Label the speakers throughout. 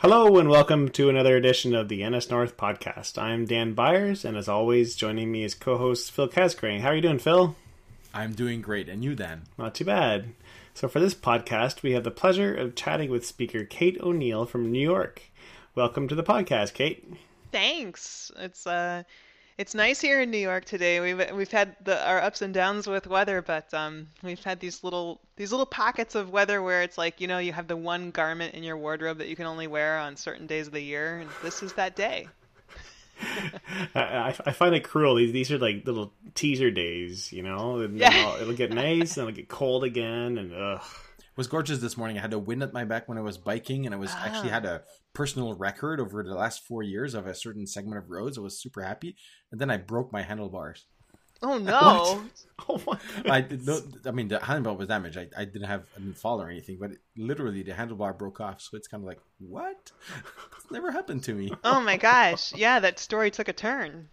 Speaker 1: Hello and welcome to another edition of the NS North podcast. I'm Dan Byers, and as always, joining me is co-host Phil Casgrain. How are you doing, Phil?
Speaker 2: I'm doing great, and you, Dan?
Speaker 1: Not too bad. So for this podcast, we have the pleasure of chatting with speaker Kate O'Neill from New York. Welcome to the podcast, Kate.
Speaker 3: Thanks. It's uh it's nice here in New York today. We've we've had the our ups and downs with weather, but um, we've had these little these little pockets of weather where it's like you know you have the one garment in your wardrobe that you can only wear on certain days of the year, and this is that day.
Speaker 1: I, I find it cruel. These these are like little teaser days, you know. And yeah. it'll get nice, and it'll get cold again, and ugh.
Speaker 2: It was gorgeous this morning. I had a wind at my back when I was biking, and I was ah. actually had a personal record over the last four years of a certain segment of roads. I was super happy, and then I broke my handlebars.
Speaker 3: Oh no!
Speaker 1: oh my!
Speaker 2: I did not. I mean, the handlebar was damaged. I, I didn't have a fall or anything, but it, literally the handlebar broke off. So it's kind of like, what? It's never happened to me.
Speaker 3: Oh my gosh! Yeah, that story took a turn.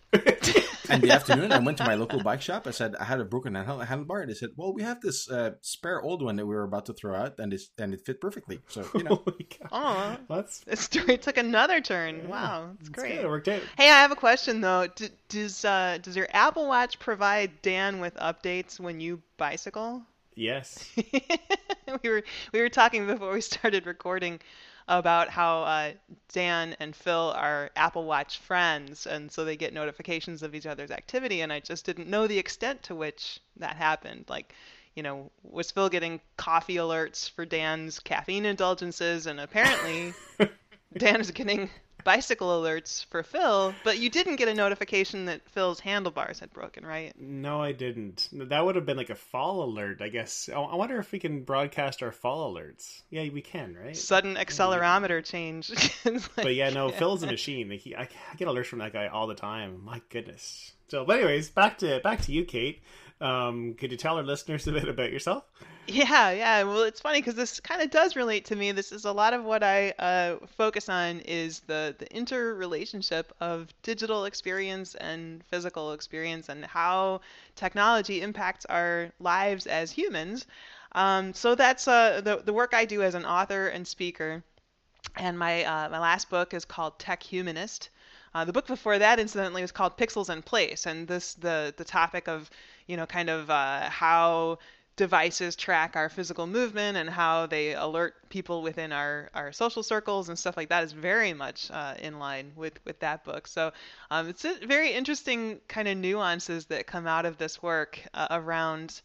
Speaker 2: And the afternoon, I went to my local bike shop. I said I had a broken handlebar, and they said, "Well, we have this uh, spare old one that we were about to throw out, and it's and it fit perfectly." So you know,
Speaker 3: oh, that's the story took another turn. Yeah, wow, that's great.
Speaker 1: Good. It worked out.
Speaker 3: Hey, I have a question though. D- does uh, does your Apple Watch provide Dan with updates when you bicycle?
Speaker 1: Yes.
Speaker 3: we were we were talking before we started recording about how uh, Dan and Phil are Apple Watch friends, and so they get notifications of each other's activity. And I just didn't know the extent to which that happened. Like, you know, was Phil getting coffee alerts for Dan's caffeine indulgences? And apparently, Dan is getting bicycle alerts for Phil, but you didn't get a notification that Phil's handlebars had broken, right?
Speaker 1: No, I didn't. That would have been like a fall alert, I guess. Oh, I wonder if we can broadcast our fall alerts. Yeah, we can, right?
Speaker 3: Sudden accelerometer change.
Speaker 1: like, but yeah, no, yeah. Phil's a machine. Like he, I, I get alerts from that guy all the time. My goodness. So, but anyways, back to back to you, Kate. Um, could you tell our listeners a bit about yourself?
Speaker 3: Yeah, yeah. Well, it's funny because this kind of does relate to me. This is a lot of what I uh, focus on is the the interrelationship of digital experience and physical experience, and how technology impacts our lives as humans. Um, so that's uh, the the work I do as an author and speaker. And my uh, my last book is called Tech Humanist. Uh, the book before that, incidentally, was called Pixels and Place, and this the the topic of you know kind of uh, how devices track our physical movement and how they alert people within our, our social circles and stuff like that is very much uh, in line with, with that book. So um, it's very interesting kind of nuances that come out of this work uh, around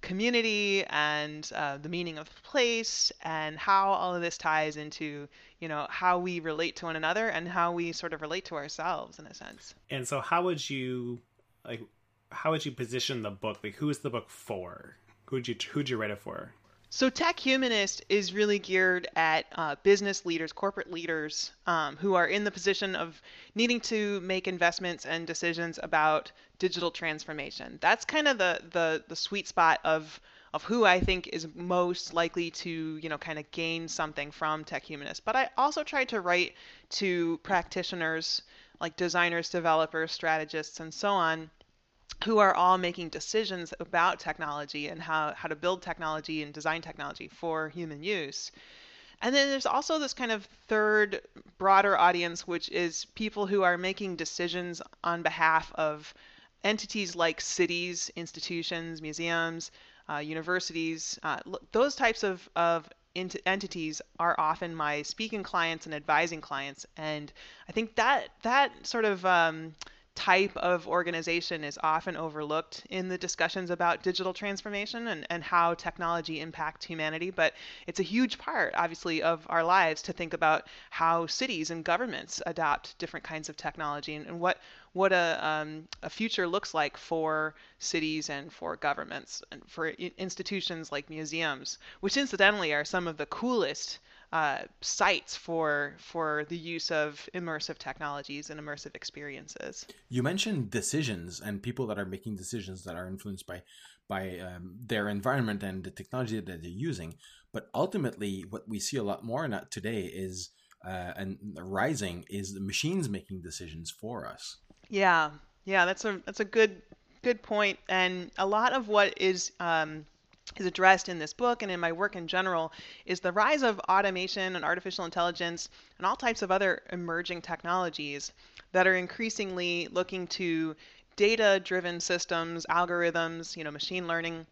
Speaker 3: community and uh, the meaning of place and how all of this ties into you know how we relate to one another and how we sort of relate to ourselves in a sense.
Speaker 1: And so how would you like how would you position the book? Like who is the book for? Who'd you who'd you write it for?
Speaker 3: So Tech Humanist is really geared at uh, business leaders, corporate leaders um, who are in the position of needing to make investments and decisions about digital transformation. That's kind of the the, the sweet spot of of who I think is most likely to, you know, kind of gain something from Tech Humanist. But I also try to write to practitioners like designers, developers, strategists, and so on who are all making decisions about technology and how, how to build technology and design technology for human use. And then there's also this kind of third, broader audience, which is people who are making decisions on behalf of entities like cities, institutions, museums, uh, universities. Uh, those types of, of ent- entities are often my speaking clients and advising clients. And I think that that sort of um, type of organization is often overlooked in the discussions about digital transformation and, and how technology impacts humanity. But it's a huge part, obviously, of our lives to think about how cities and governments adopt different kinds of technology and, and what what a, um, a future looks like for cities and for governments and for institutions like museums, which incidentally are some of the coolest uh, sites for for the use of immersive technologies and immersive experiences.
Speaker 2: You mentioned decisions and people that are making decisions that are influenced by by um, their environment and the technology that they're using. But ultimately, what we see a lot more today is uh, and rising is the machines making decisions for us.
Speaker 3: Yeah, yeah, that's a that's a good good point. And a lot of what is um, is addressed in this book and in my work in general is the rise of automation and artificial intelligence and all types of other emerging technologies that are increasingly looking to data driven systems, algorithms, you know, machine learning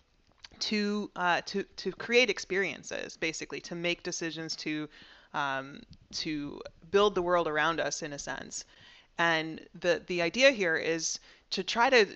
Speaker 3: to uh, to to create experiences, basically to make decisions to um, to build the world around us in a sense. And the the idea here is to try to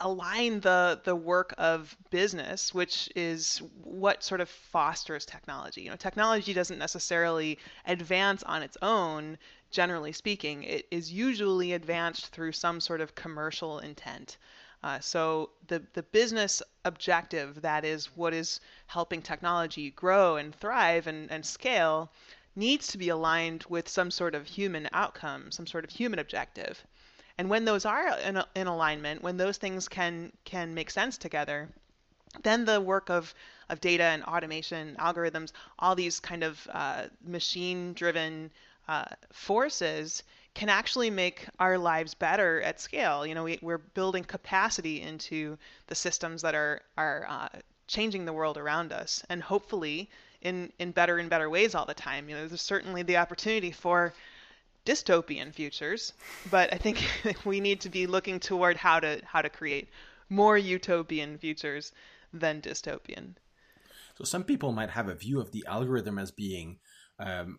Speaker 3: align the the work of business, which is what sort of fosters technology. You know, technology doesn't necessarily advance on its own. Generally speaking, it is usually advanced through some sort of commercial intent. Uh, so the the business objective, that is what is helping technology grow and thrive and, and scale, needs to be aligned with some sort of human outcome, some sort of human objective. And when those are in, in alignment, when those things can can make sense together, then the work of of data and automation, algorithms, all these kind of uh, machine-driven uh, forces can actually make our lives better at scale. You know, we, are building capacity into the systems that are are uh, changing the world around us, and hopefully in in better and better ways all the time. You know, there's certainly the opportunity for dystopian futures, but I think we need to be looking toward how to how to create more utopian futures than dystopian.
Speaker 2: So some people might have a view of the algorithm as being um,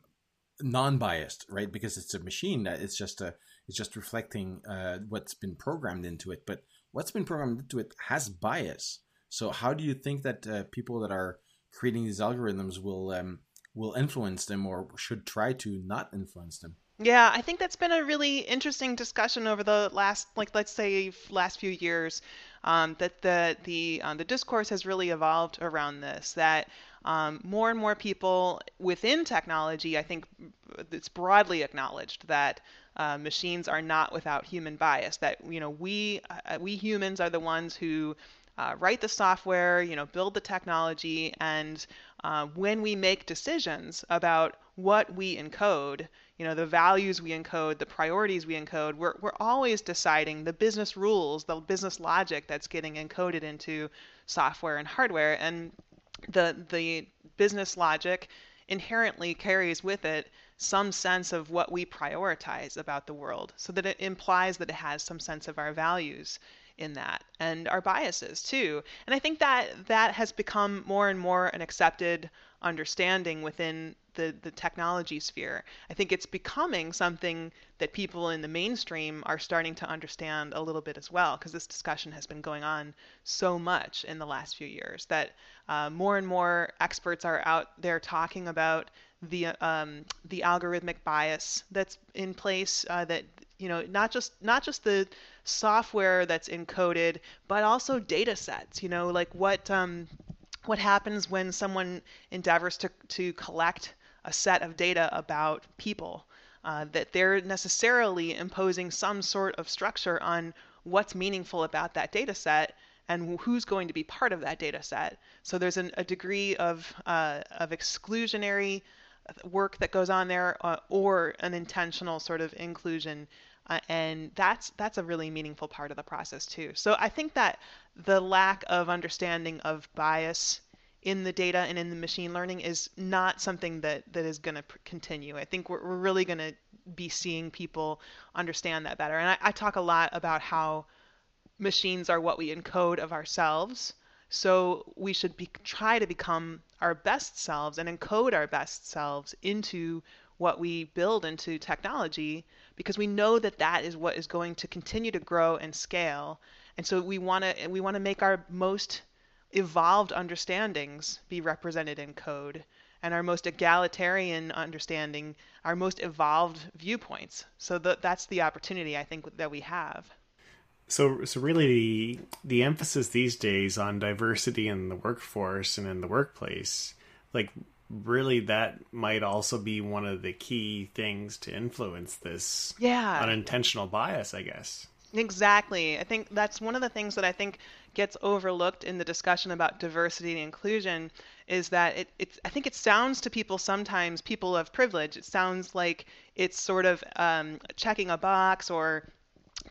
Speaker 2: non-biased, right? Because it's a machine that it's just a it's just reflecting uh, what's been programmed into it. But what's been programmed into it has bias. So how do you think that uh, people that are creating these algorithms will um, will influence them or should try to not influence them?
Speaker 3: Yeah, I think that's been a really interesting discussion over the last, like, let's say, last few years. Um, that the the uh, the discourse has really evolved around this. That um, more and more people within technology, I think, it's broadly acknowledged that uh, machines are not without human bias. That you know we uh, we humans are the ones who uh, write the software, you know, build the technology, and uh, when we make decisions about what we encode, you know, the values we encode, the priorities we encode, we're, we're always deciding the business rules, the business logic that's getting encoded into software and hardware. And the, the business logic inherently carries with it some sense of what we prioritize about the world so that it implies that it has some sense of our values in that and our biases too and i think that that has become more and more an accepted understanding within the, the technology sphere. I think it's becoming something that people in the mainstream are starting to understand a little bit as well, because this discussion has been going on so much in the last few years that uh, more and more experts are out there talking about the um, the algorithmic bias that's in place. Uh, that you know, not just not just the software that's encoded, but also data sets. You know, like what um, what happens when someone endeavors to, to collect a set of data about people, uh, that they're necessarily imposing some sort of structure on what's meaningful about that data set and who's going to be part of that data set. So there's an, a degree of, uh, of exclusionary work that goes on there uh, or an intentional sort of inclusion. Uh, and that's that's a really meaningful part of the process too. So I think that the lack of understanding of bias in the data and in the machine learning is not something that, that is going to pr- continue. I think we're, we're really going to be seeing people understand that better. And I, I talk a lot about how machines are what we encode of ourselves. So we should be, try to become our best selves and encode our best selves into what we build into technology because we know that that is what is going to continue to grow and scale. And so we want to we want to make our most evolved understandings be represented in code and our most egalitarian understanding, our most evolved viewpoints. So the, that's the opportunity I think that we have.
Speaker 1: So, so really, the, the emphasis these days on diversity in the workforce and in the workplace, like really, that might also be one of the key things to influence this
Speaker 3: yeah.
Speaker 1: unintentional bias, I guess.
Speaker 3: Exactly. I think that's one of the things that I think gets overlooked in the discussion about diversity and inclusion is that it, it I think it sounds to people sometimes, people of privilege, it sounds like it's sort of um, checking a box or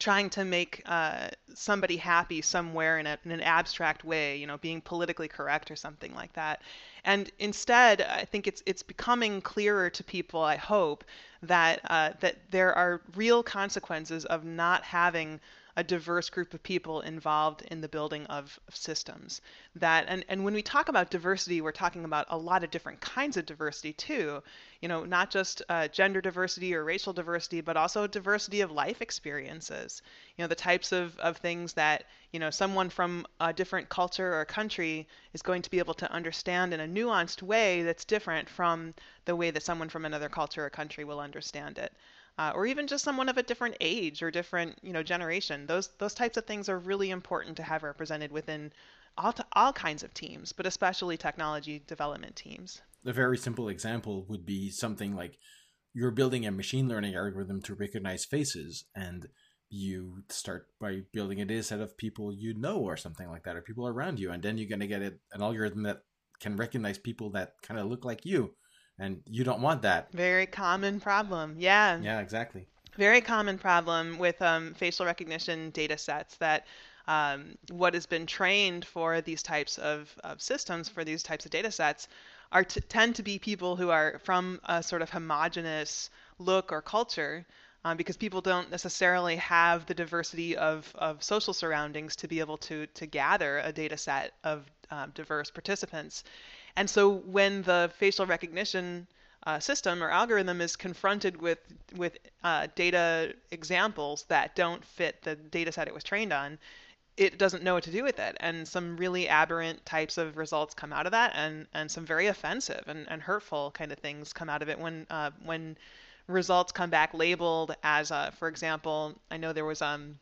Speaker 3: trying to make uh, somebody happy somewhere in, a, in, an abstract way, you know, being politically correct or something like that. And instead, I think it's it's becoming clearer to people. I hope that uh, that there are real consequences of not having a diverse group of people involved in the building of, systems. That and, and when we talk about diversity, we're talking about a lot of different kinds of diversity too. You know, not just uh, gender diversity or racial diversity, but also diversity of life experiences. You know, the types of, of things that you know someone from a different culture or country is going to be able to understand in a nuanced way that's different from the way that someone from another culture or country will understand it uh, or even just someone of a different age or different you know generation. Those those types of things are really important to have represented within all t- all kinds of teams, but especially technology development teams.
Speaker 2: A very simple example would be something like you're building a machine learning algorithm to recognize faces and you start by building a data set of people you know or something like that or people around you and then you're going to get an algorithm that can recognize people that kind of look like you and you don't want that.
Speaker 3: Very common problem. Yeah.
Speaker 2: Yeah, exactly.
Speaker 3: Very common problem with um, facial recognition data sets that um, what has been trained for these types of, of systems, for these types of data sets, are t- tend to be people who are from a sort of homogenous look or culture. Um, because people don't necessarily have the diversity of, of social surroundings to be able to, to gather a data set of um, diverse participants. And so when the facial recognition uh, system or algorithm is confronted with with uh, data examples that don't fit the data set it was trained on, it doesn't know what to do with it. And some really aberrant types of results come out of that, and, and some very offensive and, and hurtful kind of things come out of it when uh, when results come back labeled as, uh, for example, I know there was um,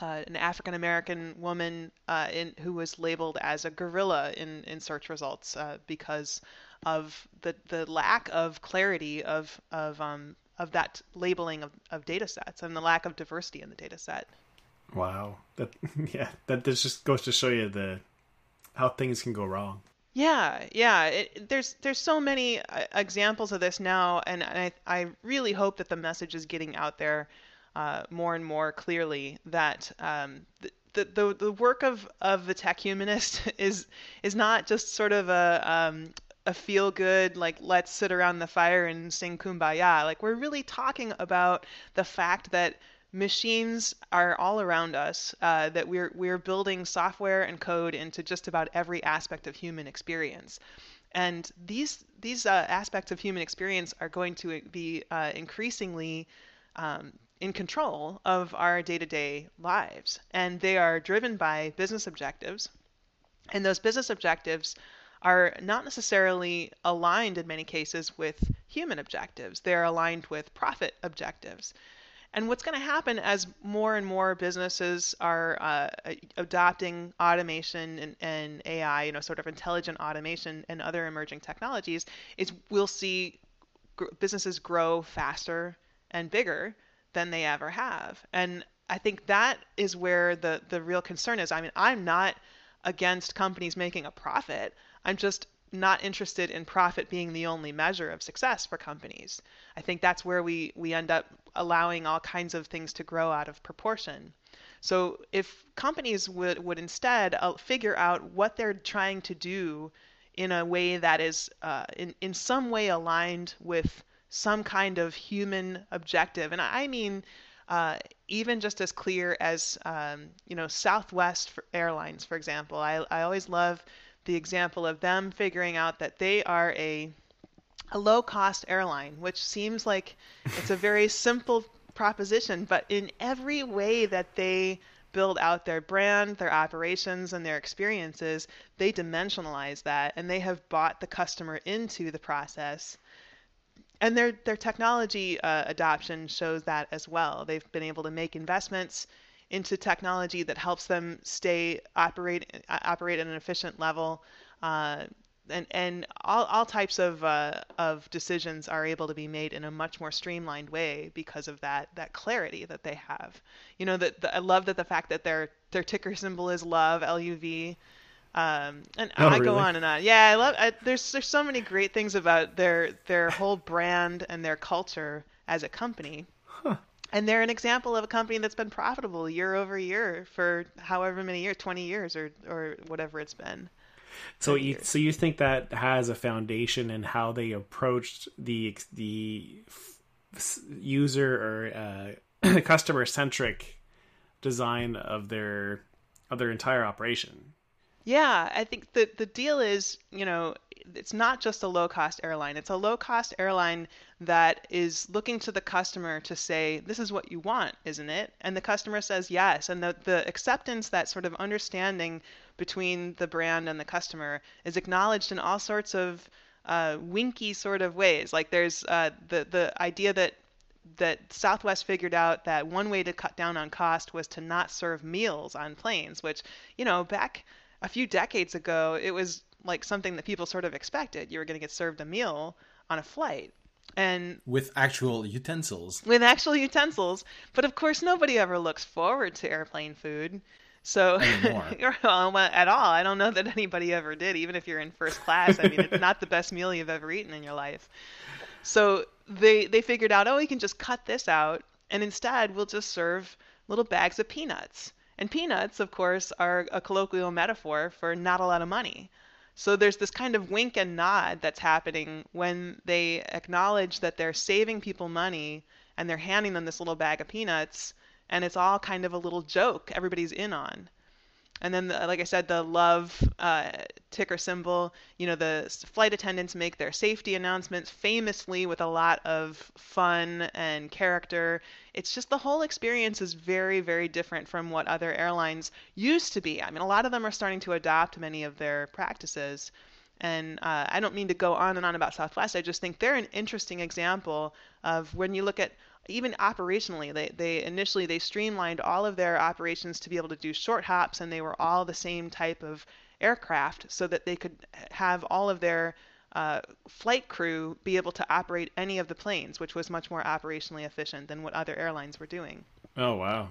Speaker 3: uh, an African American woman uh, in, who was labeled as a gorilla in, in search results uh, because of the, the lack of clarity of of um, of that labeling of, of data sets and the lack of diversity in the data set.
Speaker 1: Wow, that yeah, that this just goes to show you the how things can go wrong.
Speaker 3: Yeah, yeah. It, there's there's so many uh, examples of this now, and I I really hope that the message is getting out there uh, more and more clearly that um, the, the the work of of the tech humanist is is not just sort of a um, a feel good like let's sit around the fire and sing kumbaya. Like we're really talking about the fact that machines are all around us uh, that we're we're building software and code into just about every aspect of human experience. And these these uh, aspects of human experience are going to be uh, increasingly um, in control of our day to day lives. And they are driven by business objectives. And those business objectives are not necessarily aligned in many cases with human objectives, they're aligned with profit objectives. And what's going to happen as more and more businesses are uh, adopting automation and, and, AI, you know, sort of intelligent automation and other emerging technologies, is we'll see gr- businesses grow faster and bigger than they ever have. And I think that is where the the real concern is. I mean, I'm not against companies making a profit. I'm just not interested in profit being the only measure of success for companies. I think that's where we we end up allowing all kinds of things to grow out of proportion. So if companies would would instead uh, figure out what they're trying to do in a way that is uh, in in some way aligned with some kind of human objective. And I mean, uh, even just as clear as, um, you know, Southwest Airlines, for example. I, I always love the example of them figuring out that they are a, a low cost airline, which seems like it's a very simple proposition, but in every way that they build out their brand, their operations, and their experiences, they dimensionalize that and they have bought the customer into the process and their their technology uh, adoption shows that as well. They've been able to make investments into technology that helps them stay operate uh, operate at an efficient level. Uh, and and all, all types of uh, of decisions are able to be made in a much more streamlined way because of that that clarity that they have. You know that I love that the fact that their their ticker symbol is love L U V. Um, and oh, I really? go on and on. Yeah, I love. I, there's there's so many great things about their their whole brand and their culture as a company. Huh. And they're an example of a company that's been profitable year over year for however many years, 20 years or, or whatever it's been.
Speaker 1: So you so you think that has a foundation in how they approached the the user or uh, customer centric design of their of their entire operation.
Speaker 3: Yeah, I think the the deal is, you know, it's not just a low cost airline. It's a low cost airline that is looking to the customer to say, this is what you want, isn't it? And the customer says yes. And the, the acceptance, that sort of understanding between the brand and the customer is acknowledged in all sorts of uh, winky sort of ways. Like there's uh, the, the idea that that Southwest figured out that one way to cut down on cost was to not serve meals on planes, which, you know, back a few decades ago, it was like something that people sort of expected. You were going to get served a meal on a flight. And
Speaker 2: with actual utensils.
Speaker 3: With actual utensils. But of course, nobody ever looks forward to airplane food. So, uh, at all. I don't know that anybody ever did, even if you're in first class. I mean, it's not the best meal you've ever eaten in your life. So they they figured out, oh, we can just cut this out, and instead we'll just serve little bags of peanuts. And peanuts, of course, are a colloquial metaphor for not a lot of money. So there's this kind of wink and nod that's happening when they acknowledge that they're saving people money and they're handing them this little bag of peanuts and it's all kind of a little joke everybody's in on. And then, the, like I said, the love uh, ticker symbol. You know, the flight attendants make their safety announcements famously with a lot of fun and character. It's just the whole experience is very, very different from what other airlines used to be. I mean, a lot of them are starting to adopt many of their practices. And uh, I don't mean to go on and on about Southwest. I just think they're an interesting example of when you look at even operationally they, they initially they streamlined all of their operations to be able to do short hops and they were all the same type of aircraft so that they could have all of their uh, flight crew be able to operate any of the planes which was much more operationally efficient than what other airlines were doing.
Speaker 1: Oh wow.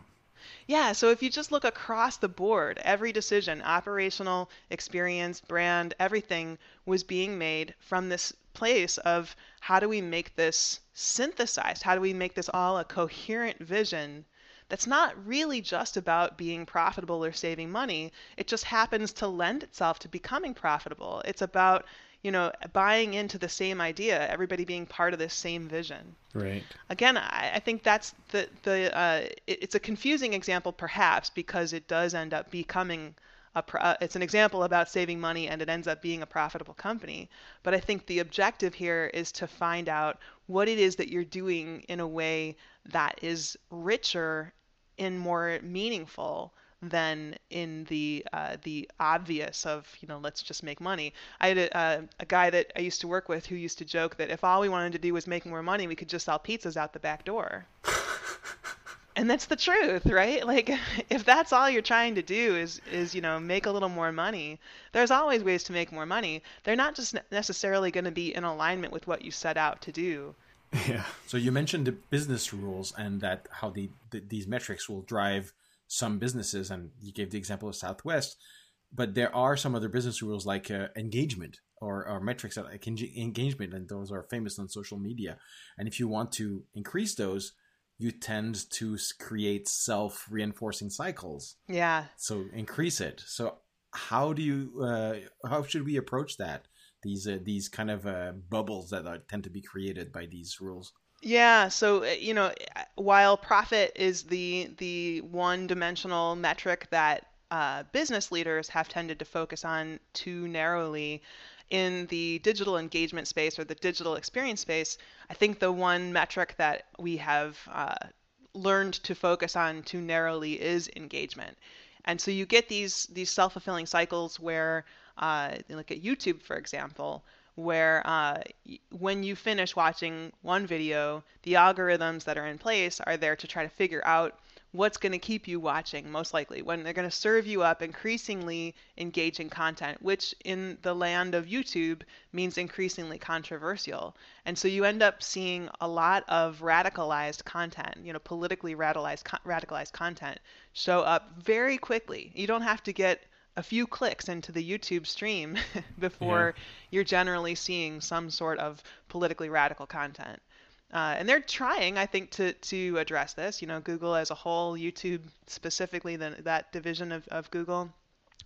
Speaker 3: Yeah, so if you just look across the board, every decision, operational, experience, brand, everything was being made from this place of how do we make this synthesized? How do we make this all a coherent vision that's not really just about being profitable or saving money? It just happens to lend itself to becoming profitable. It's about you know, buying into the same idea, everybody being part of this same vision.
Speaker 1: Right.
Speaker 3: Again, I, I think that's the the uh, it, it's a confusing example perhaps because it does end up becoming a pro- uh, it's an example about saving money and it ends up being a profitable company. But I think the objective here is to find out what it is that you're doing in a way that is richer and more meaningful than in the uh, the obvious of you know let's just make money. I had a, uh, a guy that I used to work with who used to joke that if all we wanted to do was make more money, we could just sell pizzas out the back door. and that's the truth, right? Like if that's all you're trying to do is is you know make a little more money, there's always ways to make more money. They're not just necessarily going to be in alignment with what you set out to do.
Speaker 1: Yeah.
Speaker 2: So you mentioned the business rules and that how the, the these metrics will drive some businesses, and you gave the example of Southwest, but there are some other business rules like uh, engagement or, or metrics like engagement, and those are famous on social media. And if you want to increase those, you tend to create self reinforcing cycles.
Speaker 3: Yeah.
Speaker 2: So increase it. So how do you uh, how should we approach that? These uh, these kind of uh, bubbles that are, tend to be created by these rules.
Speaker 3: Yeah, so uh, you know, while profit is the the one-dimensional metric that uh, business leaders have tended to focus on too narrowly, in the digital engagement space or the digital experience space, I think the one metric that we have uh, learned to focus on too narrowly is engagement. And so you get these these self-fulfilling cycles where, uh, look at YouTube, for example, where uh, when you finish watching one video, the algorithms that are in place are there to try to figure out what's going to keep you watching most likely when they're going to serve you up increasingly engaging content which in the land of youtube means increasingly controversial and so you end up seeing a lot of radicalized content you know politically radicalized radicalized content show up very quickly you don't have to get a few clicks into the YouTube stream before yeah. you're generally seeing some sort of politically radical content. Uh, and they're trying, I think, to to address this. You know, Google as a whole, YouTube specifically, the, that division of, of Google.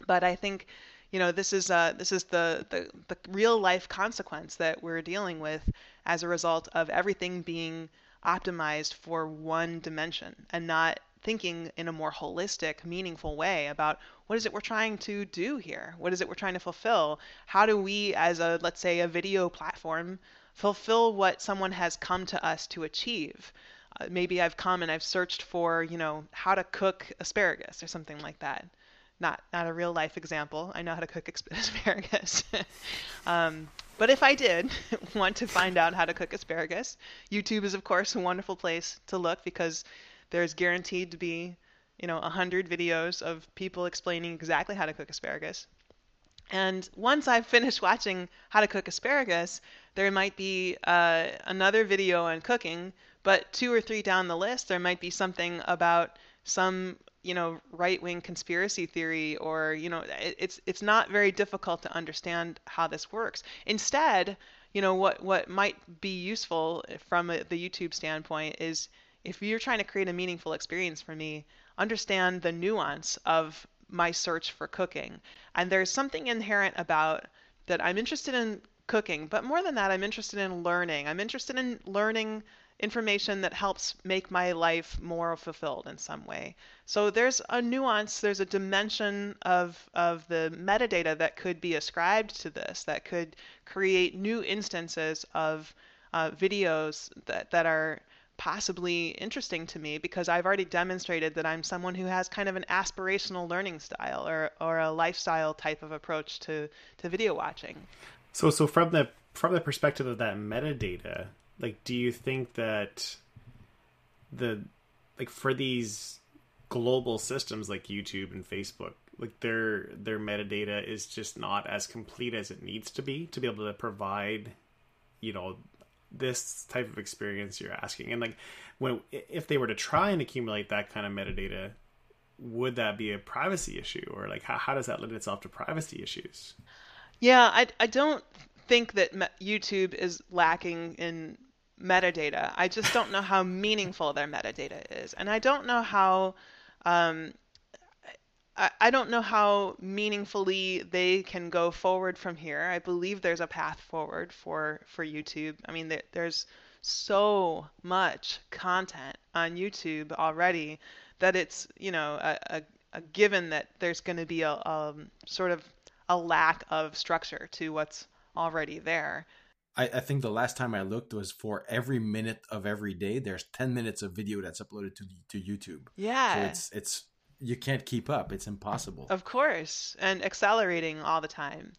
Speaker 3: But I think, you know, this is uh, this is the, the the real life consequence that we're dealing with as a result of everything being optimized for one dimension and not thinking in a more holistic, meaningful way about what is it we're trying to do here? What is it we're trying to fulfill? How do we, as a, let's say, a video platform, fulfill what someone has come to us to achieve? Uh, maybe I've come and I've searched for, you know, how to cook asparagus or something like that. Not, not a real life example. I know how to cook asparagus. um, but if I did want to find out how to cook asparagus, YouTube is, of course, a wonderful place to look because there's guaranteed to be, you know, a hundred videos of people explaining exactly how to cook asparagus. And once I've finished watching how to cook asparagus, there might be uh, another video on cooking, but two or three down the list, there might be something about some you know right wing conspiracy theory or you know it's it's not very difficult to understand how this works. Instead you know what what might be useful from a, the youtube standpoint is if you're trying to create a meaningful experience for me, understand the nuance of my search for cooking. And there's something inherent about that I'm interested in cooking, but more than that, I'm interested in learning. I'm interested in learning information that helps make my life more fulfilled in some way. So there's a nuance, there's a dimension of of the metadata that could be ascribed to this that could create new instances of uh, videos that, that are possibly interesting to me because I've already demonstrated that I'm someone who has kind of an aspirational learning style or, or a lifestyle type of approach to, to video watching.
Speaker 1: So so from the from the perspective of that metadata, like do you think that the like for these global systems like YouTube and Facebook, like their their metadata is just not as complete as it needs to be to be able to provide you know this type of experience you're asking. And like when if they were to try and accumulate that kind of metadata would that be a privacy issue? Or like how, how does that lend itself to privacy issues?
Speaker 3: Yeah i, I don't think that youtube is lacking in metadata. I just don't know how meaningful their metadata is. And i don't know how um, I, don't know how meaningfully they can go forward from here. I believe there's a path forward for for YouTube. I mean, there's so much content on YouTube already that it's you know a, a, a given that there's going to be a, a um, sort of a lack of structure to what's already there.
Speaker 2: I, I, think the last time I looked was for every minute of every day. There's ten minutes of video that's uploaded to to YouTube.
Speaker 3: Yeah,
Speaker 2: so it's it's you can't keep up. It's impossible.
Speaker 3: Of course, and accelerating all the time.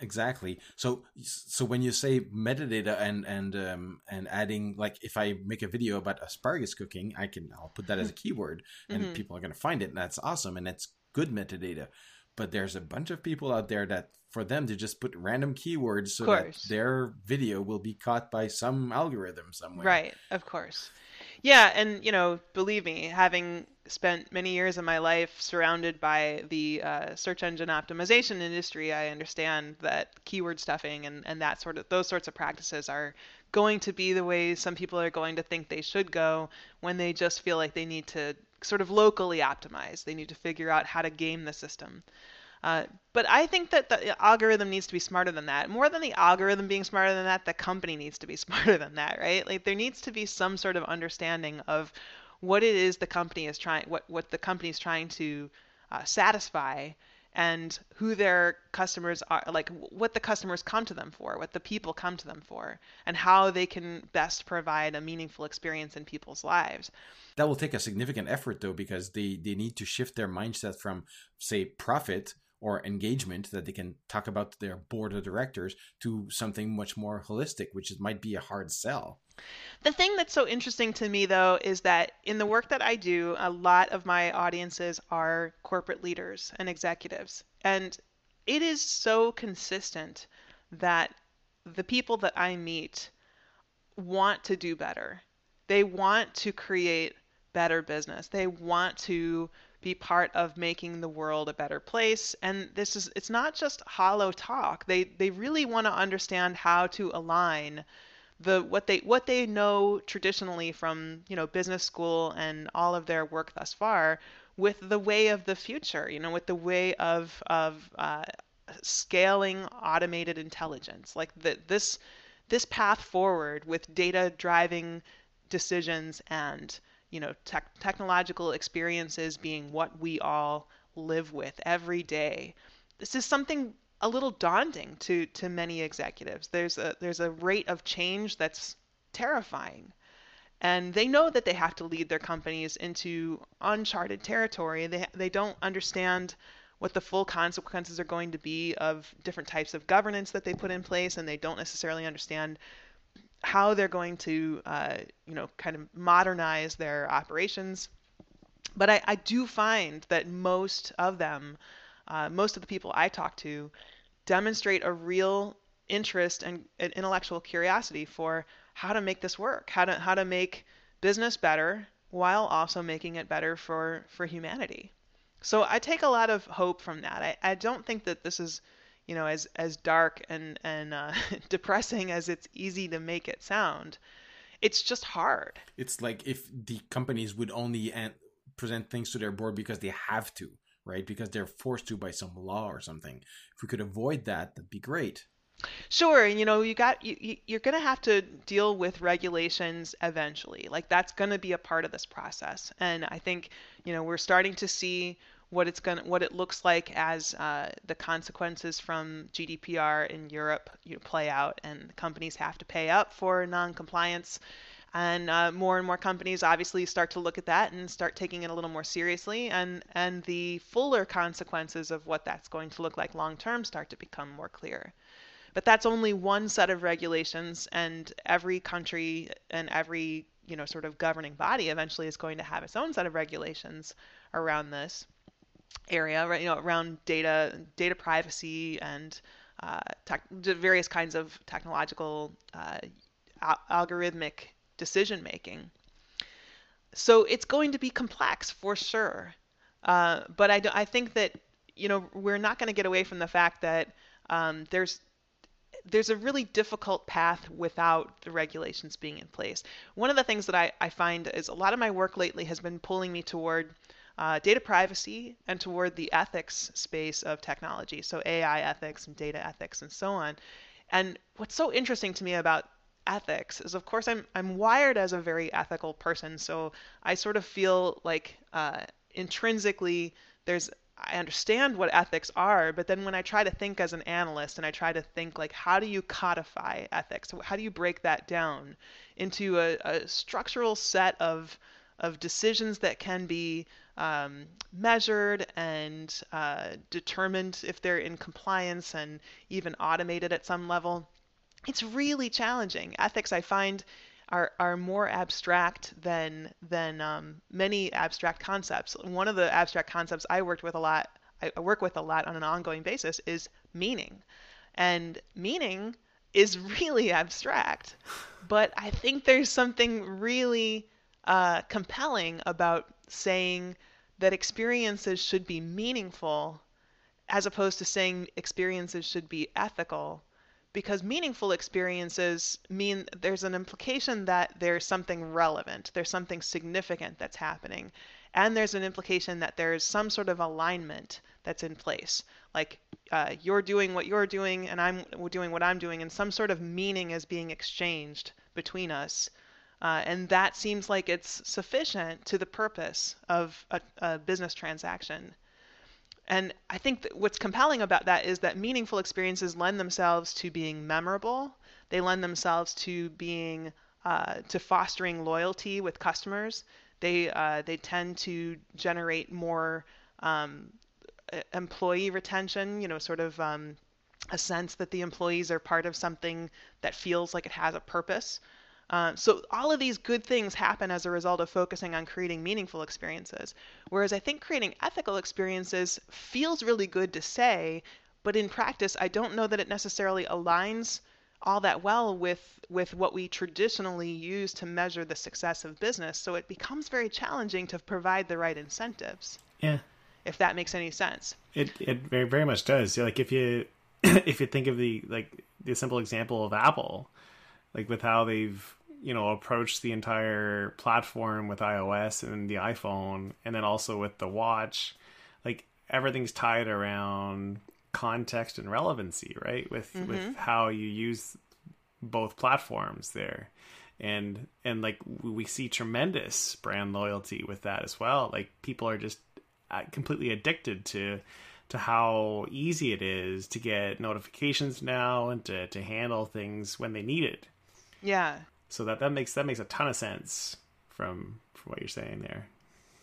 Speaker 2: Exactly. So so when you say metadata and and um, and adding like if I make a video about asparagus cooking, I can I'll put that as a keyword and mm-hmm. people are going to find it and that's awesome and that's good metadata. But there's a bunch of people out there that for them to just put random keywords so that their video will be caught by some algorithm somewhere.
Speaker 3: Right, of course. Yeah, and you know, believe me, having spent many years of my life surrounded by the uh, search engine optimization industry, I understand that keyword stuffing and, and that sort of those sorts of practices are going to be the way some people are going to think they should go when they just feel like they need to sort of locally optimize. They need to figure out how to game the system. Uh, but I think that the algorithm needs to be smarter than that. More than the algorithm being smarter than that, the company needs to be smarter than that, right? Like there needs to be some sort of understanding of what it is the company is trying, what what the company is trying to uh, satisfy, and who their customers are, like what the customers come to them for, what the people come to them for, and how they can best provide a meaningful experience in people's lives.
Speaker 2: That will take a significant effort, though, because they they need to shift their mindset from, say, profit or engagement that they can talk about their board of directors to something much more holistic, which might be a hard sell.
Speaker 3: The thing that's so interesting to me, though, is that in the work that I do, a lot of my audiences are corporate leaders and executives. And it is so consistent that the people that I meet want to do better. They want to create better business. They want to be part of making the world a better place. And this is it's not just hollow talk. They they really want to understand how to align the what they what they know traditionally from you know business school and all of their work thus far with the way of the future you know with the way of of uh, scaling automated intelligence like the, this this path forward with data driving decisions and you know tech, technological experiences being what we all live with every day this is something a little daunting to to many executives. There's a there's a rate of change that's terrifying. And they know that they have to lead their companies into uncharted territory. They they don't understand what the full consequences are going to be of different types of governance that they put in place, and they don't necessarily understand how they're going to, uh, you know, kind of modernize their operations. But I, I do find that most of them, uh, most of the people I talk to, demonstrate a real interest and, and intellectual curiosity for how to make this work, how to how to make business better while also making it better for for humanity. So I take a lot of hope from that. I, I don't think that this is, you know, as as dark and and uh, depressing as it's easy to make it sound. It's just hard.
Speaker 2: It's like if the companies would only an- present things to their board because they have to, right? Because they're forced to by some law or something. If we could avoid that, that'd be great.
Speaker 3: Sure, you know, you got you, you're going to have to deal with regulations eventually. Like that's going to be a part of this process. And I think, you know, we're starting to see what it's going what it looks like as uh, the consequences from GDPR in Europe you know, play out and companies have to pay up for non-compliance. And uh, more and more companies obviously start to look at that and start taking it a little more seriously and and the fuller consequences of what that's going to look like long term start to become more clear. But that's only one set of regulations and every country and every you know sort of governing body eventually is going to have its own set of regulations around this area right you know around data data privacy and uh, tech, various kinds of technological uh, algorithmic decision making. So it's going to be complex for sure. Uh, but I, do, I think that you know we're not going to get away from the fact that um, there's there's a really difficult path without the regulations being in place. One of the things that I, I find is a lot of my work lately has been pulling me toward uh, data privacy and toward the ethics space of technology, so AI ethics and data ethics and so on. And what's so interesting to me about ethics is of course I'm I'm wired as a very ethical person, so I sort of feel like uh, intrinsically there's I understand what ethics are, but then when I try to think as an analyst and I try to think like how do you codify ethics? How do you break that down into a, a structural set of of decisions that can be um, measured and uh, determined if they're in compliance and even automated at some level? it's really challenging. Ethics, I find, are are more abstract than than um, many abstract concepts. One of the abstract concepts I worked with a lot, I work with a lot on an ongoing basis, is meaning, and meaning is really abstract. But I think there's something really uh, compelling about saying that experiences should be meaningful, as opposed to saying experiences should be ethical because meaningful experiences mean there's an implication that there's something relevant, there's something significant that's happening, and there's an implication that there's some sort of alignment that's in place. Like uh, you're doing what you're doing, and I'm doing what I'm doing, and some sort of meaning is being exchanged between us. Uh, and that seems like it's sufficient to the purpose of a, a business transaction. And I think what's compelling about that is that meaningful experiences lend themselves to being memorable. They lend themselves to being uh, to fostering loyalty with customers. They uh, they tend to generate more um, employee retention. You know, sort of um, a sense that the employees are part of something that feels like it has a purpose. Uh, so all of these good things happen as a result of focusing on creating meaningful experiences. Whereas I think creating ethical experiences feels really good to say, but in practice, I don't know that it necessarily aligns all that well with with what we traditionally use to measure the success of business. So it becomes very challenging to provide the right incentives.
Speaker 1: Yeah.
Speaker 3: If that makes any sense.
Speaker 1: It it very very much does. Like if you if you think of the like the simple example of Apple, like with how they've you know approached the entire platform with iOS and the iPhone, and then also with the watch, like everything's tied around context and relevancy, right? With mm-hmm. with how you use both platforms there and and like we see tremendous brand loyalty with that as well like people are just uh, completely addicted to to how easy it is to get notifications now and to, to handle things when they need it
Speaker 3: yeah
Speaker 1: so that that makes that makes a ton of sense from from what you're saying there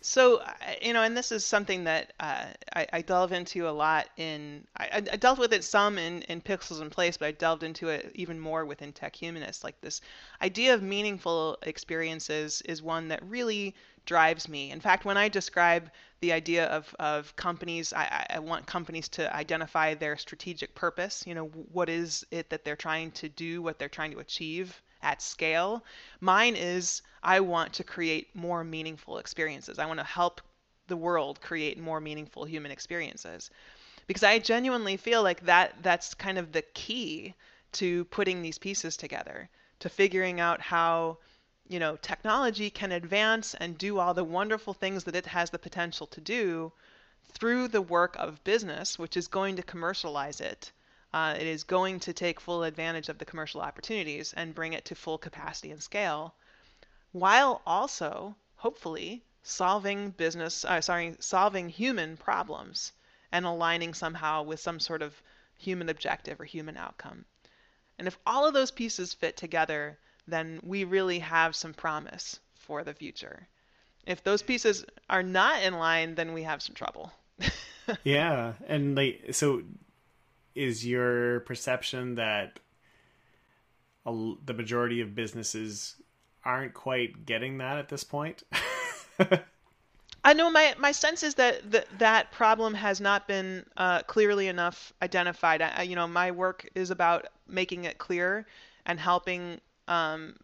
Speaker 3: so, you know, and this is something that uh, I, I, delve into a lot in, I, I, delved with it some in, in Pixels and Place, but I delved into it even more within Tech Humanist. Like this idea of meaningful experiences is one that really drives me. In fact, when I describe the idea of, of companies, I, I want companies to identify their strategic purpose. You know, what is it that they're trying to do, what they're trying to achieve at scale. Mine is I want to create more meaningful experiences. I want to help the world create more meaningful human experiences. Because I genuinely feel like that that's kind of the key to putting these pieces together, to figuring out how you know technology can advance and do all the wonderful things that it has the potential to do through the work of business, which is going to commercialize it uh, it is going to take full advantage of the commercial opportunities and bring it to full capacity and scale, while also hopefully solving business, uh, sorry, solving human problems and aligning somehow with some sort of human objective or human outcome. And if all of those pieces fit together, then we really have some promise for the future. If those pieces are not in line, then we have some trouble.
Speaker 1: yeah, and like so is your perception that a, the majority of businesses aren't quite getting that at this point?
Speaker 3: I know my my sense is that that, problem has not been uh, clearly enough identified. I, you know, my work is about making it clear and helping um,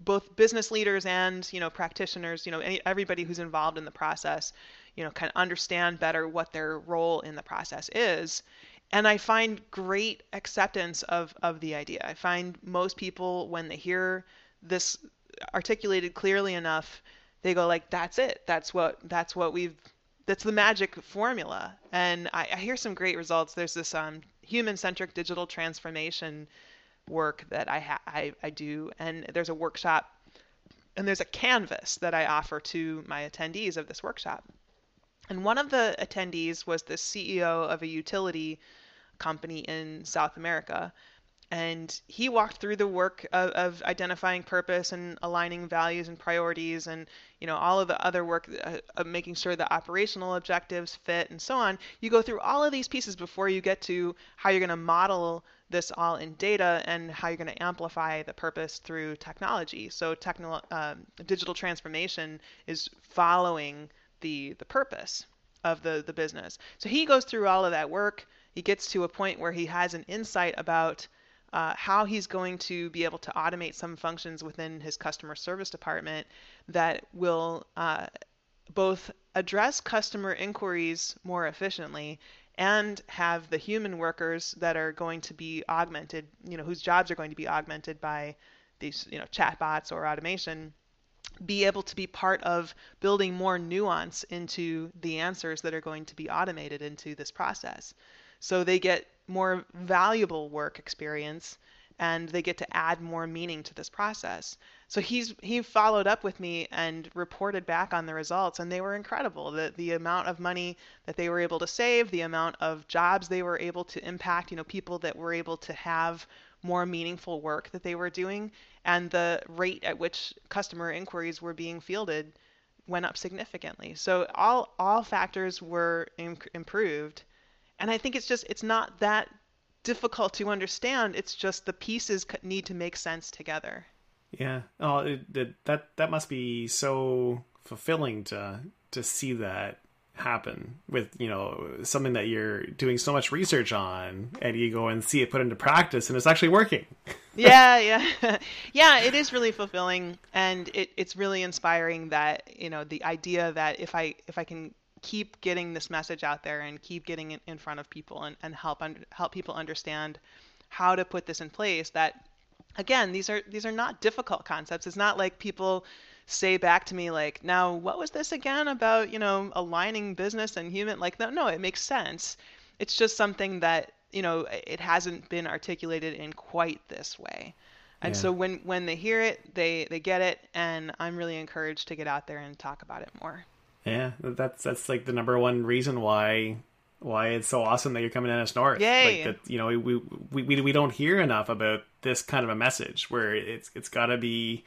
Speaker 3: both business leaders and you know practitioners, you know, any, everybody who's involved in the process, you know, kind of understand better what their role in the process is and I find great acceptance of of the idea. I find most people when they hear this articulated clearly enough, they go like, "That's it. That's what that's what we've that's the magic formula." And I, I hear some great results. There's this um, human-centric digital transformation work that I, ha- I I do, and there's a workshop, and there's a canvas that I offer to my attendees of this workshop. And one of the attendees was the CEO of a utility company in South America. And he walked through the work of, of identifying purpose and aligning values and priorities, and you know all of the other work uh, of making sure the operational objectives fit and so on. You go through all of these pieces before you get to how you're going to model this all in data and how you're going to amplify the purpose through technology. So techno- um, digital transformation is following the the purpose of the the business. So he goes through all of that work he gets to a point where he has an insight about uh, how he's going to be able to automate some functions within his customer service department that will uh, both address customer inquiries more efficiently and have the human workers that are going to be augmented, you know, whose jobs are going to be augmented by these, you know, chatbots or automation, be able to be part of building more nuance into the answers that are going to be automated into this process. So they get more valuable work experience and they get to add more meaning to this process. So he's he followed up with me and reported back on the results and they were incredible. The the amount of money that they were able to save, the amount of jobs they were able to impact, you know, people that were able to have more meaningful work that they were doing and the rate at which customer inquiries were being fielded went up significantly. So all all factors were Im- improved and I think it's just it's not that difficult to understand. It's just the pieces need to make sense together.
Speaker 1: Yeah. Oh, it, it, that that must be so fulfilling to to see that happen with you know something that you're doing so much research on and you go and see it put into practice and it's actually working
Speaker 3: yeah yeah yeah it is really fulfilling and it, it's really inspiring that you know the idea that if i if i can keep getting this message out there and keep getting it in front of people and, and help un- help people understand how to put this in place that again, these are these are not difficult concepts. It's not like people say back to me like, "Now, what was this again about, you know, aligning business and human?" Like, no, no, it makes sense. It's just something that, you know, it hasn't been articulated in quite this way. And
Speaker 1: Yeah.
Speaker 3: so when when they hear it, they they get it, and I'm really encouraged to get out there and talk about it more.
Speaker 1: Yeah, that's that's like the number one reason why why it's so awesome that you're coming NSNorth.
Speaker 3: Yay.
Speaker 1: Like that, you know, we, we we we don't hear enough about this kind of a message where it's it's got to be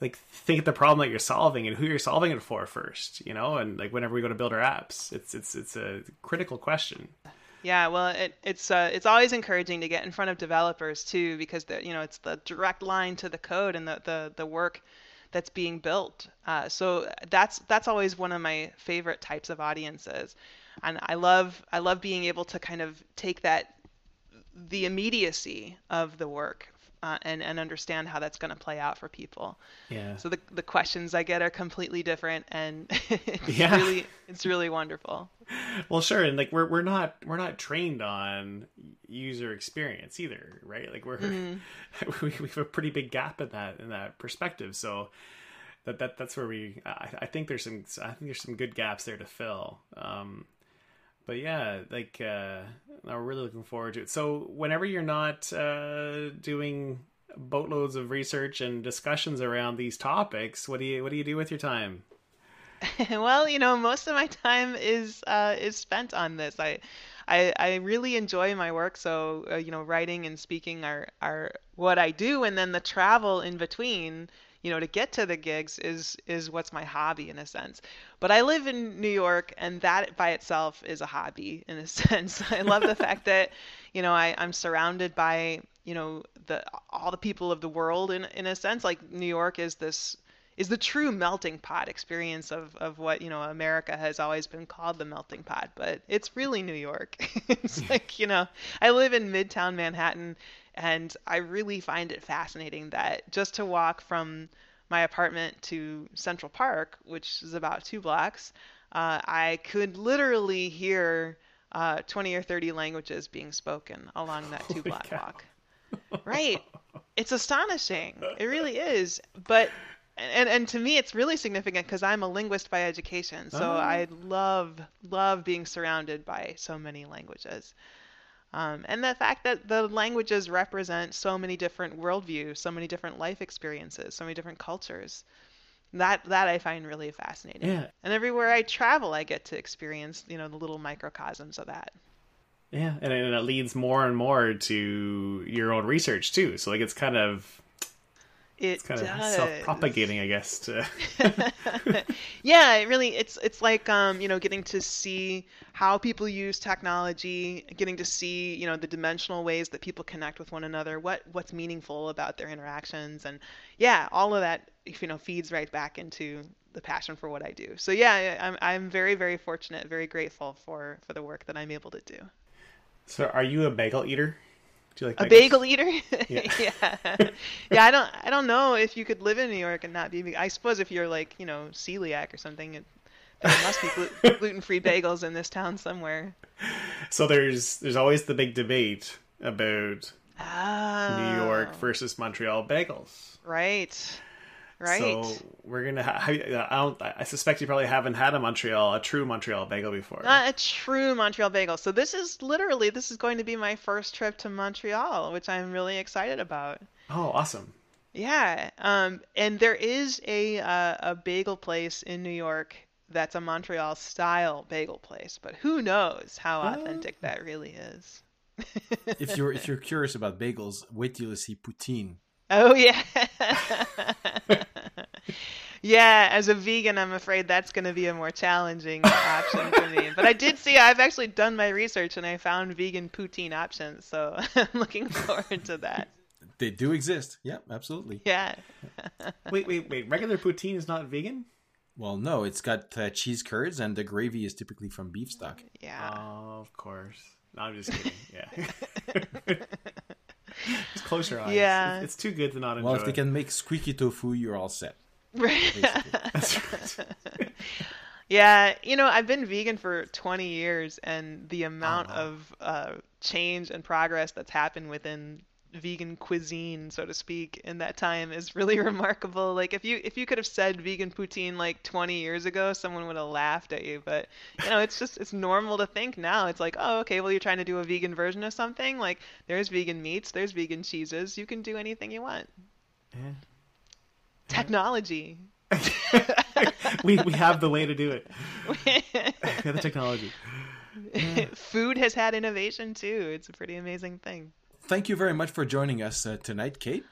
Speaker 1: like think of the problem that you're solving and who you're solving it for first, you know, and like whenever we go to build our apps, it's it's it's a critical question.
Speaker 3: Yeah, well, it, it's uh, it's always encouraging to get in front of developers too, because the you know it's the direct line to the code and the the, the work that's being built. Uh, so that's that's always one of my favorite types of audiences, and I love I love being able to kind of take that the immediacy of the work uh, and and understand how that's going to play out for people.
Speaker 1: Yeah.
Speaker 3: So the the questions I get are completely different, and it's
Speaker 1: Yeah.
Speaker 3: really it's really wonderful.
Speaker 1: Well, sure, and like we're we're not we're not trained on user experience either, right? Like we're we, we have a pretty big gap in that in that perspective. So that that that's where we I, I think there's some I think there's some good gaps there to fill. Um, but yeah, like uh, I'm really looking forward to it. So whenever you're not uh, doing boatloads of research and discussions around these topics, what do you what do you do with your time?
Speaker 3: well, you know, most of my time is uh, is spent on this. I, I, I really enjoy my work. So, uh, you know, writing and speaking are are what I do, and then the travel in between, you know, to get to the gigs is is what's my hobby in a sense. But I live in New York, and that by itself is a hobby in a sense. I love the fact that, you know, I, I'm surrounded by, you know, the all the people of the world in in a sense. Like New York is this is the true melting pot experience of, of what you know America has always been called the melting pot, but it's really New York. it's like you know I live in Midtown Manhattan, and I really find it fascinating that just to walk from my apartment to Central Park, which is about two blocks, uh, I could literally hear uh, 20 or 30 languages being spoken along that two block walk. Right. It's astonishing. It really is. But and and to me it's really significant because I'm a linguist by education. So
Speaker 1: Oh.
Speaker 3: I love love being surrounded by so many languages. Um, and the fact that the languages represent so many different worldviews, so many different life experiences, so many different cultures. That that I find really fascinating.
Speaker 1: Yeah.
Speaker 3: And everywhere I travel, I get to experience, you know, the little microcosms of that.
Speaker 1: Yeah, and, and it leads more and more to your own research too. So like it's kind of
Speaker 3: It
Speaker 1: kind of
Speaker 3: does.
Speaker 1: self-propagating, I guess. To
Speaker 3: yeah, it really it's it's like um, you know, getting to see how people use technology, getting to see, you know, the dimensional ways that people connect with one another, what what's meaningful about their interactions and yeah, all of that you know feeds right back into the passion for what I do. So yeah, I'm I'm very very fortunate, very grateful for for the work that I'm able to do.
Speaker 1: so, are you a bagel eater? Do you like
Speaker 3: A bagel eater?
Speaker 1: Yeah.
Speaker 3: yeah. Yeah, I don't I don't know if you could live in New York and not be. I suppose if you're like, you know, celiac or something, it, there must be glu- gluten-free bagels in this town somewhere.
Speaker 1: So there's there's always the big debate about
Speaker 3: Ah.
Speaker 1: New York versus Montreal bagels.
Speaker 3: Right. Right.
Speaker 1: So we're gonna. Ha- I don't. I suspect you probably haven't had a Montreal, a true Montreal bagel before.
Speaker 3: Not a true Montreal bagel. So this is literally this is going to be my first trip to Montreal, which I'm really excited about.
Speaker 1: oh, awesome!
Speaker 3: Yeah, um, and there is a uh, a bagel place in New York that's a Montreal style bagel place, but who knows how authentic that really is.
Speaker 2: if you're if you're curious about bagels, wait till you see poutine.
Speaker 3: Oh yeah. yeah, as a vegan, I'm afraid that's going to be a more challenging option for me. But I did see I've actually done my research and I found vegan poutine options, so I'm looking forward to that.
Speaker 2: They do exist. Yeah, absolutely.
Speaker 3: Yeah.
Speaker 1: Wait, wait, wait. Regular poutine is not vegan.
Speaker 2: Well, no, it's got uh, cheese curds, and the gravy is typically from beef stock.
Speaker 3: Yeah.
Speaker 1: Oh, of course. No, I'm just kidding. Yeah. just close your eyes.
Speaker 3: Yeah.
Speaker 1: It's, it's too good to not enjoy.
Speaker 2: Well, if they can make squeaky tofu, you're all set.
Speaker 1: Right.
Speaker 3: Yeah, you know, I've been vegan for 20 years, and the amount
Speaker 1: wow.
Speaker 3: of uh, change and progress that's happened within vegan cuisine, so to speak, in that time is really remarkable. Like if you if you could have said vegan poutine like 20 years ago, someone would have laughed at you. But you know, it's just it's normal to think now. It's like, oh, okay, well you're trying to do a vegan version of something. Like there's vegan meats, there's vegan cheeses. You can do anything you want.
Speaker 1: Yeah.
Speaker 3: Technology.
Speaker 1: we we have the way to do it. we have the technology.
Speaker 3: Food has had innovation too. It's a pretty amazing thing.
Speaker 2: Thank you very much for joining us uh, tonight, Kate.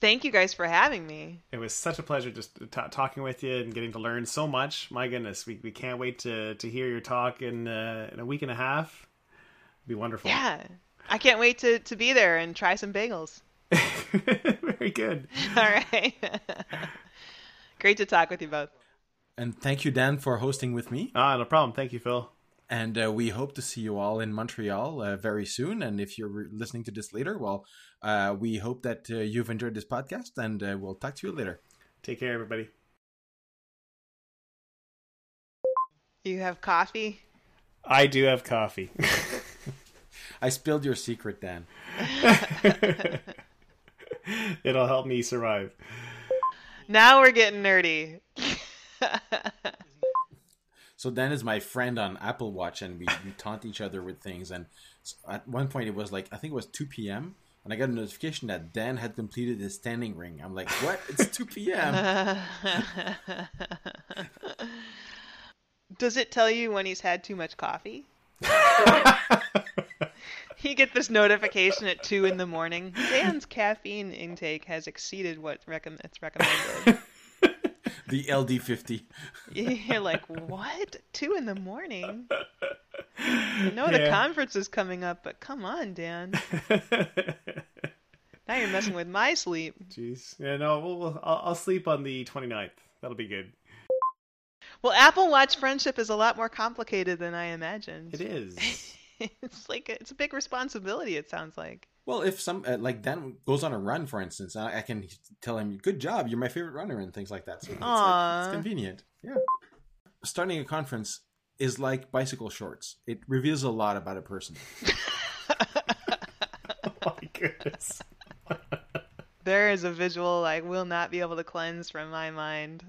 Speaker 3: Thank you guys for having me.
Speaker 1: It was such a pleasure just t- talking with you and getting to learn so much. My goodness, we, we can't wait to, to hear your talk in uh, in a week and a half. It'd be wonderful.
Speaker 3: Yeah, I can't wait to, to be there and try some bagels.
Speaker 1: Very good.
Speaker 3: All right. Great to talk with you both.
Speaker 2: And thank you, Dan, for hosting with me.
Speaker 1: Ah, no problem. Thank you, Phil.
Speaker 2: And uh, we hope to see you all in Montreal uh, very soon. And if you're re- listening to this later, well, uh, we hope that uh, you've enjoyed this podcast and uh, we'll talk to you later.
Speaker 1: Take care, everybody.
Speaker 3: You have coffee?
Speaker 1: I do have coffee.
Speaker 2: I spilled your secret, Dan.
Speaker 1: It'll help me survive.
Speaker 3: Now we're getting nerdy.
Speaker 2: So Dan is my friend on Apple Watch, and we, we taunt each other with things. And at one point, it was like I think it was two p.m. and I got a notification that Dan had completed his standing ring. I'm like, what? It's two p.m.
Speaker 3: Does it tell you when he's had too much coffee? you get this notification at two in the morning. Dan's caffeine intake has exceeded what recomm- it's recommended.
Speaker 2: The LD50.
Speaker 3: You're like, what? Two in the morning? I know the conference is coming up, but come on, Dan. Now you're messing with my sleep.
Speaker 1: Jeez. Yeah, no, we'll, we'll, I'll, I'll sleep on the 29th. That'll be good.
Speaker 3: Well, Apple Watch friendship is a lot more complicated than I imagined.
Speaker 1: It is.
Speaker 3: it's like a, it's a big responsibility. It sounds like.
Speaker 2: Well, if some uh, like Dan goes on a run, for instance, I, I can tell him, "Good job, you're my favorite runner," and things like that. So it's,
Speaker 3: Aw.
Speaker 2: it's convenient. Yeah. Starting a conference is like bicycle shorts. It reveals a lot about a person.
Speaker 1: oh my goodness.
Speaker 3: There is a visual I will not be able to cleanse from my mind.